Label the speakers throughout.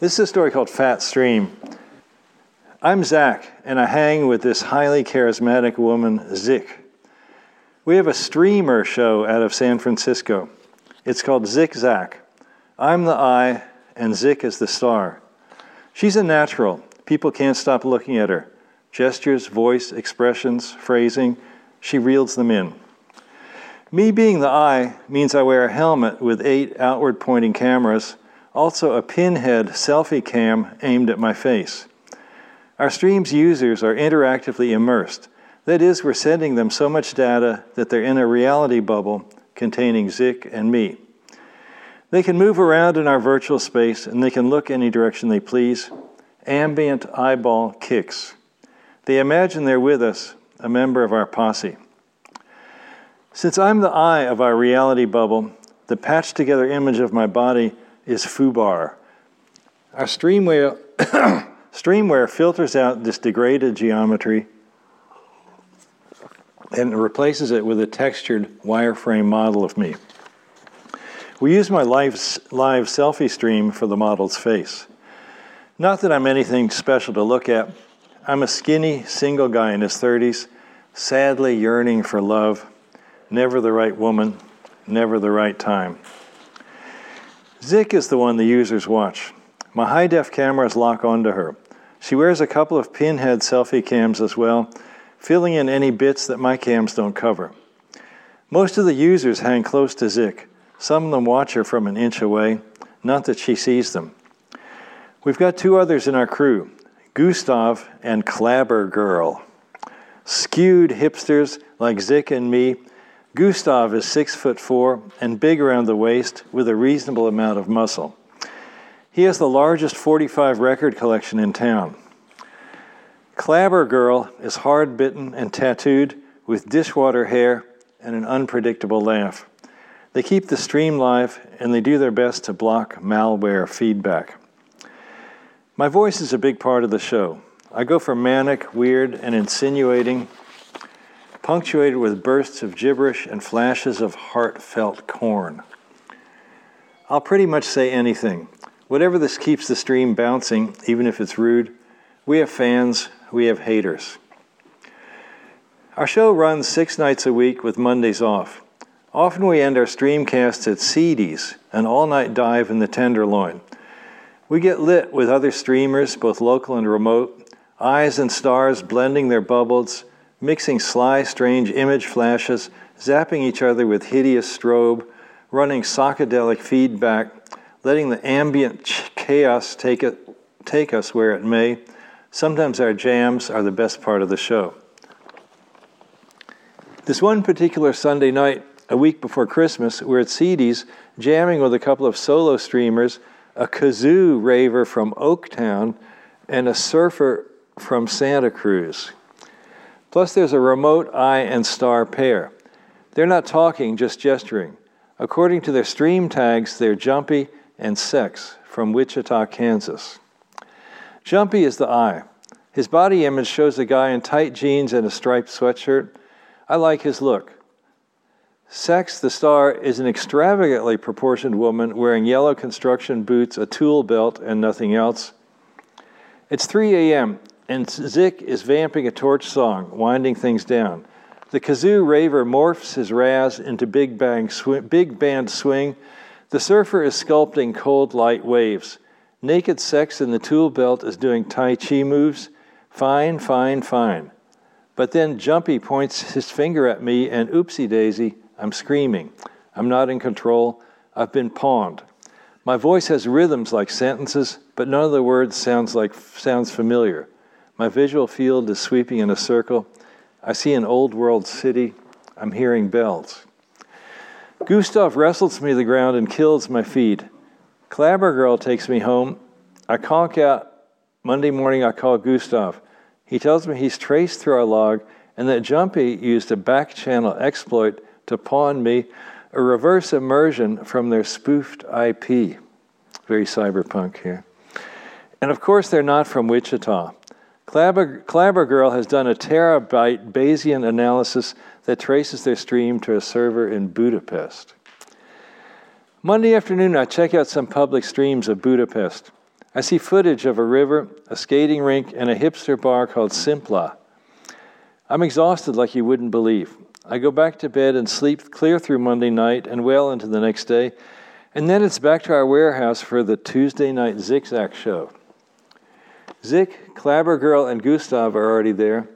Speaker 1: This is a story called Fat Stream. I'm Zach, and I hang with this highly charismatic woman, Zik. We have a streamer show out of San Francisco. It's called Zik Zak. I'm the eye, and Zik is the star. She's a natural. People can't stop looking at her. Gestures, voice, expressions, phrasing, she reels them in. Me being the eye means I wear a helmet with eight outward pointing cameras, also a pinhead selfie cam aimed at my face. Our stream's users are interactively immersed. That is, we're sending them so much data that they're in a reality bubble containing Zik and me. They can move around in our virtual space and they can look any direction they please. Ambient eyeball kicks. They imagine they're with us, a member of our posse. Since I'm the eye of our reality bubble, the patched together image of my body is FUBAR. Our streamware, streamware filters out this degraded geometry and replaces it with a textured wireframe model of me. We use my live, live selfie stream for the model's face. Not that I'm anything special to look at. I'm a skinny, single guy in his 30s, sadly yearning for love, never the right woman, never the right time. Zik is the one the users watch. My high def cameras lock onto her. She wears a couple of pinhead selfie cams as well, filling in any bits that my cams don't cover. Most of the users hang close to Zik. Some of them watch her from an inch away, not that she sees them. We've got two others in our crew Gustav and Clabber Girl. Skewed hipsters like Zik and me. Gustav is six foot four and big around the waist with a reasonable amount of muscle. He has the largest 45 record collection in town. Clabber Girl is hard bitten and tattooed with dishwater hair and an unpredictable laugh. They keep the stream live and they do their best to block malware feedback. My voice is a big part of the show. I go for manic, weird, and insinuating, punctuated with bursts of gibberish and flashes of heartfelt corn. I'll pretty much say anything. Whatever this keeps the stream bouncing, even if it's rude. We have fans, we have haters. Our show runs six nights a week with Mondays off. Often we end our streamcasts at Seedy's, an all night dive in the Tenderloin. We get lit with other streamers, both local and remote, eyes and stars blending their bubbles, mixing sly, strange image flashes, zapping each other with hideous strobe, running psychedelic feedback, letting the ambient chaos take, it, take us where it may Sometimes our jams are the best part of the show. This one particular Sunday night, a week before Christmas, we're at Seedy's jamming with a couple of solo streamers, a kazoo raver from Oaktown, and a surfer from Santa Cruz. Plus, there's a remote eye and star pair. They're not talking, just gesturing. According to their stream tags, they're Jumpy and Sex from Wichita, Kansas. Jumpy is the eye. His body image shows a guy in tight jeans and a striped sweatshirt. I like his look. Sex, the star, is an extravagantly proportioned woman wearing yellow construction boots, a tool belt, and nothing else. It's 3 a.m., and Zik is vamping a torch song, winding things down. The kazoo raver morphs his raz into big, bang sw- big band swing. The surfer is sculpting cold, light waves. Naked sex in the tool belt is doing Tai Chi moves. Fine, fine, fine. But then Jumpy points his finger at me, and oopsie daisy, I'm screaming. I'm not in control. I've been pawned. My voice has rhythms like sentences, but none of the words sounds like sounds familiar. My visual field is sweeping in a circle. I see an old world city. I'm hearing bells. Gustav wrestles me to the ground and kills my feet. Clabber Girl takes me home. I conk out. Monday morning, I call Gustav. He tells me he's traced through our log and that Jumpy used a back channel exploit to pawn me a reverse immersion from their spoofed IP. Very cyberpunk here. And of course, they're not from Wichita. Clabber, Girl has done a terabyte Bayesian analysis that traces their stream to a server in Budapest. Monday afternoon, I check out some public streams of Budapest. I see footage of a river, a skating rink, and a hipster bar called Szimpla. I'm exhausted like you wouldn't believe. I go back to bed and sleep clear through Monday night and well into the next day, and then it's back to our warehouse for the Tuesday night Zigzag show. Zik, Clabber Girl, and Gustav are already there.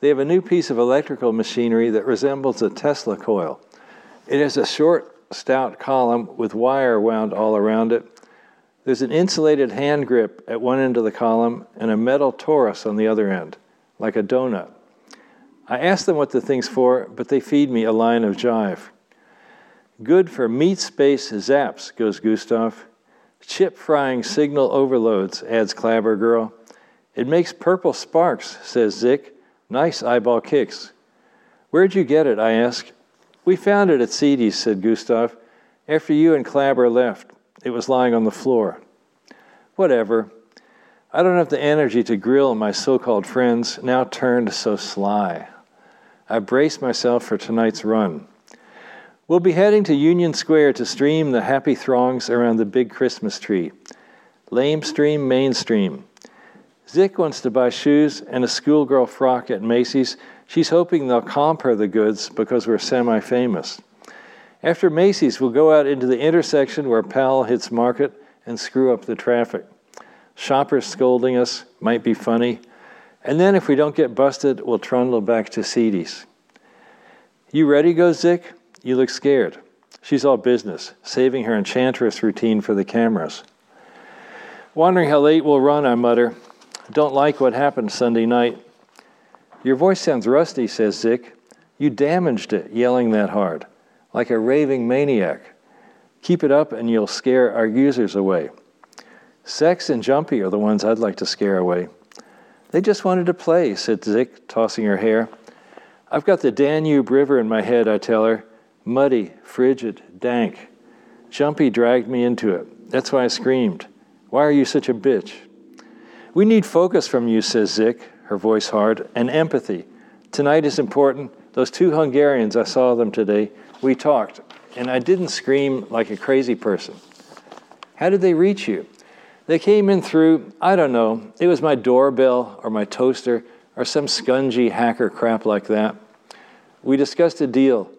Speaker 1: They have a new piece of electrical machinery that resembles a Tesla coil. It has a short, stout column with wire wound all around it. There's an insulated hand grip at one end of the column and a metal torus on the other end, like a donut. I ask them what the thing's for, but they feed me a line of jive. Good for meat space zaps, goes Gustav. Chip frying signal overloads, adds Clabber Girl. It makes purple sparks, says Zik. Nice eyeball kicks. Where'd you get it? I asked. We found it at Seedy's, said Gustav. After you and Clabber left, it was lying on the floor. Whatever. I don't have the energy to grill my so called friends, now turned so sly. I brace myself for tonight's run. We'll be heading to Union Square to stream the happy throngs around the big Christmas tree. Lame stream, mainstream. Zik wants to buy shoes and a schoolgirl frock at Macy's. She's hoping they'll comp her the goods because we're semi famous. After Macy's, we'll go out into the intersection where Powell hits Market and screw up the traffic. Shoppers scolding us might be funny. And then, if we don't get busted, we'll trundle back to Seedy's. You ready, goes Zik? You look scared. She's all business, saving her enchantress routine for the cameras. Wondering how late we'll run, I mutter. Don't like what happened Sunday night. Your voice sounds rusty, says Zik. You damaged it yelling that hard, like a raving maniac. Keep it up and you'll scare our users away. Sex and Jumpy are the ones I'd like to scare away. They just wanted to play, said Zik, tossing her hair. I've got the Danube River in my head, I tell her. Muddy, frigid, dank. Jumpy dragged me into it. That's why I screamed. Why are you such a bitch? We need focus from you, says Zik, her voice hard, and empathy. Tonight is important. Those two Hungarians, I saw them today. We talked, and I didn't scream like a crazy person. How did they reach you? They came in through, I don't know, it was my doorbell or my toaster or some scungy hacker crap like that. We discussed a deal.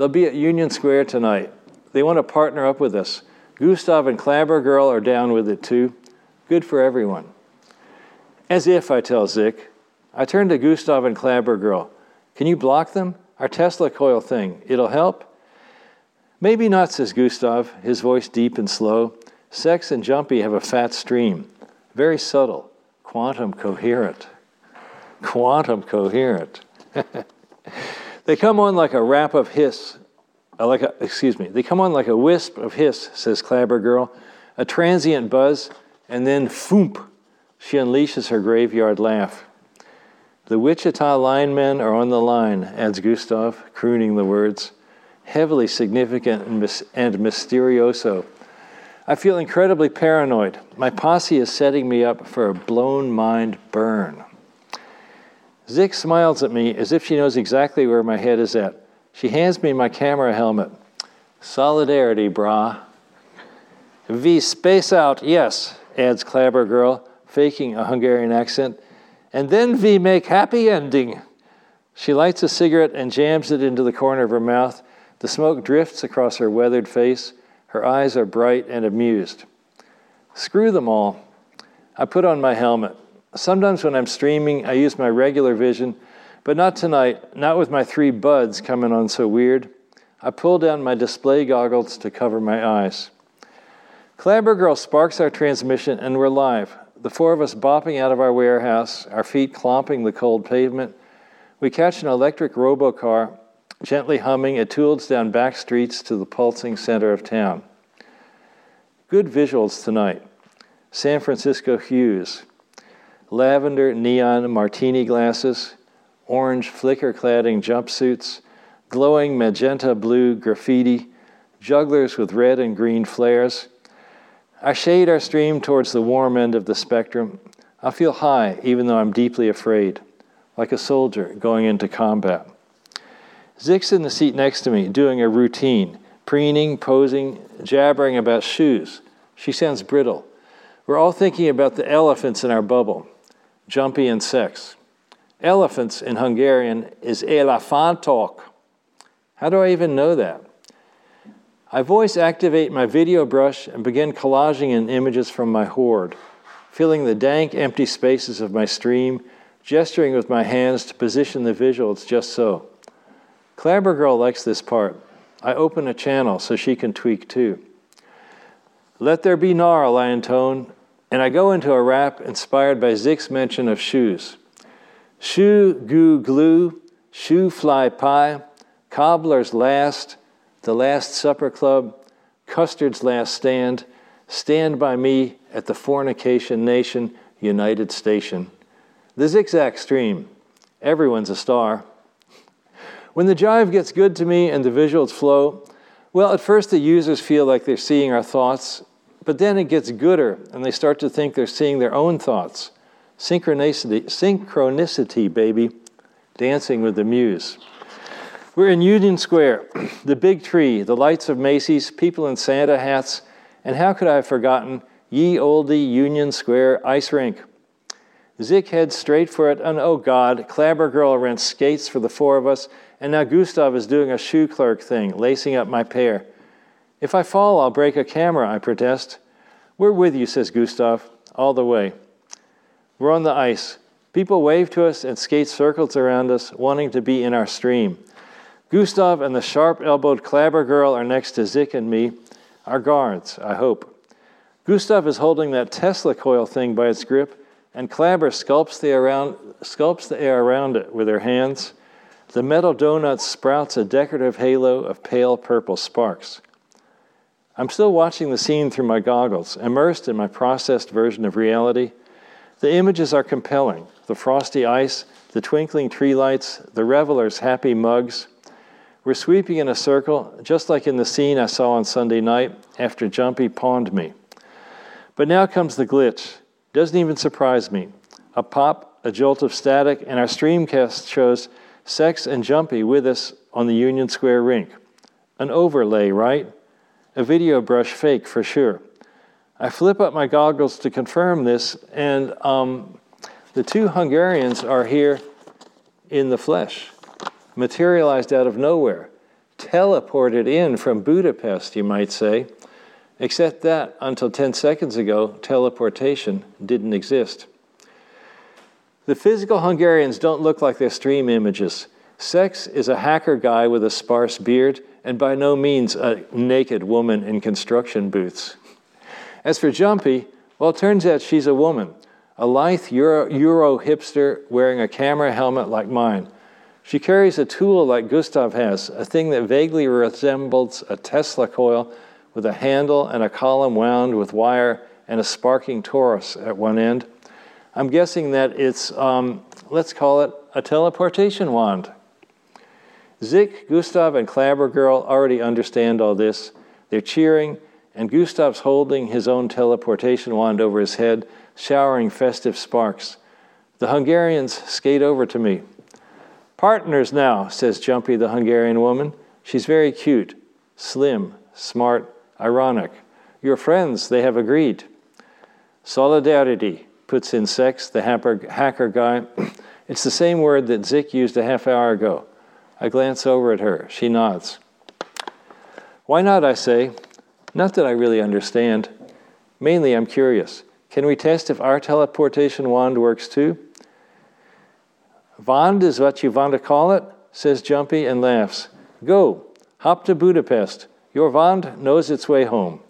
Speaker 1: They'll be at Union Square tonight. They want to partner up with us. Gustav and Clabber Girl are down with it too. Good for everyone. As if, I tell Zik. I turn to Gustav and Clabber Girl. Can you block them? Our Tesla coil thing. It'll help? Maybe not, says Gustav, his voice deep and slow. Sex and Jumpy have a fat stream. Very subtle. Quantum coherent. Quantum coherent. they come on like a rap of hiss. Uh, like a, excuse me. They come on like a wisp of hiss, says Clabber Girl. A transient buzz, and then foomp she unleashes her graveyard laugh. The Wichita linemen are on the line, adds Gustav, crooning the words. Heavily significant and, mis- and mysterioso. I feel incredibly paranoid. My posse is setting me up for a blown mind burn. Zik smiles at me as if she knows exactly where my head is at. She hands me my camera helmet. Solidarity, brah. V space out, yes, adds Clabber Girl faking a Hungarian accent. And then V make happy ending. She lights a cigarette and jams it into the corner of her mouth. The smoke drifts across her weathered face. Her eyes are bright and amused. Screw them all. I put on my helmet. Sometimes when I'm streaming, I use my regular vision, but not tonight, not with my three buds coming on so weird. I pull down my display goggles to cover my eyes. Clabber Girl sparks our transmission, and we're live the four of us bopping out of our warehouse, our feet clomping the cold pavement. We catch an electric robocar, gently humming, it tools down back streets to the pulsing center of town. Good visuals tonight. San Francisco hues, lavender neon martini glasses, orange flicker cladding jumpsuits, glowing magenta blue graffiti, jugglers with red and green flares I shade our stream towards the warm end of the spectrum. I feel high, even though I'm deeply afraid, like a soldier going into combat. Zik's in the seat next to me, doing a routine, preening, posing, jabbering about shoes. She sounds brittle. We're all thinking about the elephants in our bubble, jumpy and sex. Elephants in Hungarian is elefantok. How do I even know that? I voice activate my video brush and begin collaging in images from my hoard, filling the dank, empty spaces of my stream, gesturing with my hands to position the visuals just so. Clabber Girl likes this part. I open a channel so she can tweak too. Let there be gnarl, I intone, and I go into a rap inspired by Zik's mention of shoes. Shoe goo glue, shoe fly pie, cobbler's last, the Last Supper Club, Custard's Last Stand, Stand by Me at the Fornication Nation United Station. The Zigzag Stream, everyone's a star. When the jive gets good to me and the visuals flow, well, at first the users feel like they're seeing our thoughts, but then it gets gooder and they start to think they're seeing their own thoughts. Synchronicity, synchronicity, baby, dancing with the muse. We're in Union Square, the big tree, the lights of Macy's, people in Santa hats, and how could I have forgotten ye olde Union Square ice rink? Zik heads straight for it, and oh God, Clabber Girl rents skates for the four of us, and now Gustav is doing a shoe clerk thing, lacing up my pair. If I fall, I'll break a camera, I protest. We're with you, says Gustav, all the way. We're on the ice. People wave to us and skate circles around us, wanting to be in our stream. Gustav and the sharp elbowed Clabber girl are next to Zik and me, our guards, I hope. Gustav is holding that Tesla coil thing by its grip, and Clabber sculpts the, around, sculpts the air around it with her hands. The metal donut sprouts a decorative halo of pale purple sparks. I'm still watching the scene through my goggles, immersed in my processed version of reality. The images are compelling the frosty ice, the twinkling tree lights, the revelers' happy mugs. We're sweeping in a circle, just like in the scene I saw on Sunday night after Jumpy pawned me. But now comes the glitch. Doesn't even surprise me. A pop, a jolt of static, and our streamcast shows Sex and Jumpy with us on the Union Square rink. An overlay, right? A video brush fake for sure. I flip up my goggles to confirm this, and um, the two Hungarians are here in the flesh materialized out of nowhere, teleported in from Budapest, you might say, except that until 10 seconds ago, teleportation didn't exist. The physical Hungarians don't look like their stream images. Sex is a hacker guy with a sparse beard, and by no means a naked woman in construction booths. As for Jumpy, well, it turns out she's a woman, a lithe Euro, Euro hipster wearing a camera helmet like mine. She carries a tool like Gustav has, a thing that vaguely resembles a Tesla coil with a handle and a column wound with wire and a sparking torus at one end. I'm guessing that it's, um, let's call it a teleportation wand. Zik, Gustav, and Clabber Girl already understand all this. They're cheering, and Gustav's holding his own teleportation wand over his head, showering festive sparks. The Hungarians skate over to me. Partners now, says Jumpy, the Hungarian woman. She's very cute, slim, smart, ironic. Your friends, they have agreed. Solidarity, puts in sex, the hacker guy. It's the same word that Zik used a half hour ago. I glance over at her. She nods. Why not, I say? Not that I really understand. Mainly, I'm curious. Can we test if our teleportation wand works too? Wand is what you want to call it, says Jumpy and laughs. Go, hop to Budapest. Your Wand knows its way home.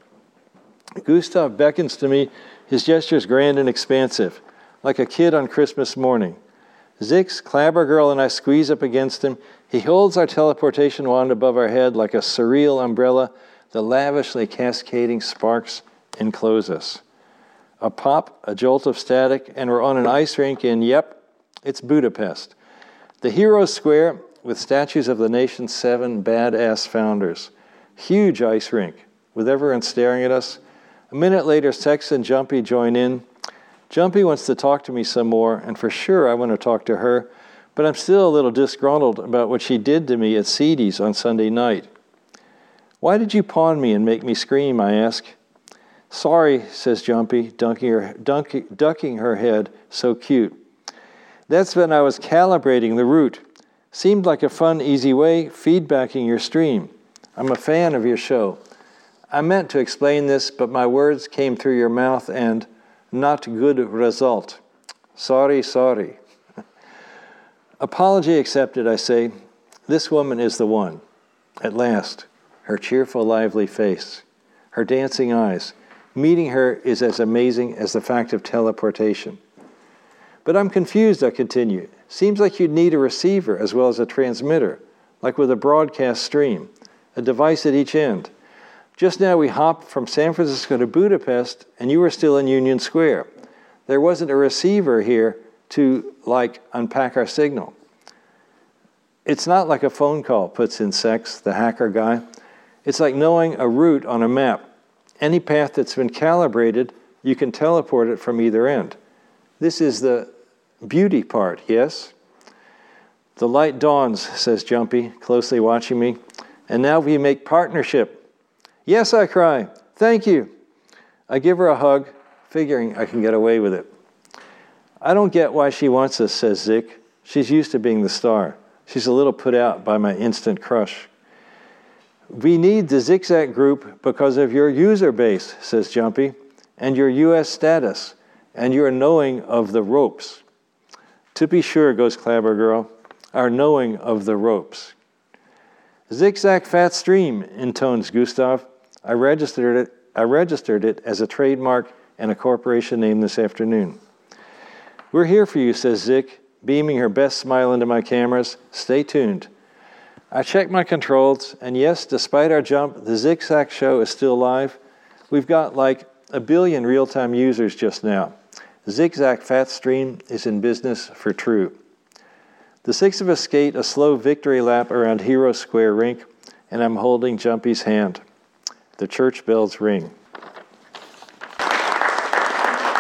Speaker 1: Gustav beckons to me, his gestures grand and expansive, like a kid on Christmas morning. Zix, Clabber Girl, and I squeeze up against him. He holds our teleportation wand above our head like a surreal umbrella. The lavishly cascading sparks enclose us. A pop, a jolt of static, and we're on an ice rink in, yep, it's Budapest. The Heroes Square with statues of the nation's seven badass founders. Huge ice rink with everyone staring at us. A minute later, Sex and Jumpy join in. Jumpy wants to talk to me some more, and for sure I want to talk to her, but I'm still a little disgruntled about what she did to me at Seedy's on Sunday night. Why did you pawn me and make me scream? I ask. Sorry, says Jumpy, her, dunking, ducking her head, so cute. That's when I was calibrating the route. Seemed like a fun, easy way, feedbacking your stream. I'm a fan of your show. I meant to explain this, but my words came through your mouth and not good result. Sorry, sorry. Apology accepted, I say. This woman is the one. At last, her cheerful, lively face, her dancing eyes. Meeting her is as amazing as the fact of teleportation. But I'm confused, I continue. Seems like you'd need a receiver as well as a transmitter, like with a broadcast stream, a device at each end. Just now we hopped from San Francisco to Budapest, and you were still in Union Square. There wasn't a receiver here to, like, unpack our signal. It's not like a phone call, puts in Sex, the hacker guy. It's like knowing a route on a map. Any path that's been calibrated, you can teleport it from either end. This is the beauty part, yes? The light dawns, says Jumpy, closely watching me, and now we make partnership. Yes, I cry. Thank you. I give her a hug, figuring I can get away with it. I don't get why she wants us, says Zik. She's used to being the star. She's a little put out by my instant crush. We need the Zigzag group because of your user base, says Jumpy, and your US status, and your knowing of the ropes. To be sure, goes Clabber Girl, our knowing of the ropes. Zigzag Fat Stream, intones Gustav. I registered it, I registered it as a trademark and a corporation name this afternoon. We're here for you, says Zik, beaming her best smile into my cameras. Stay tuned. I check my controls, and yes, despite our jump, the Zigzag show is still live. We've got like a billion real time users just now. Zigzag Fat Stream is in business for true. The six of us skate a slow victory lap around Hero Square Rink, and I'm holding Jumpy's hand. The church bells ring.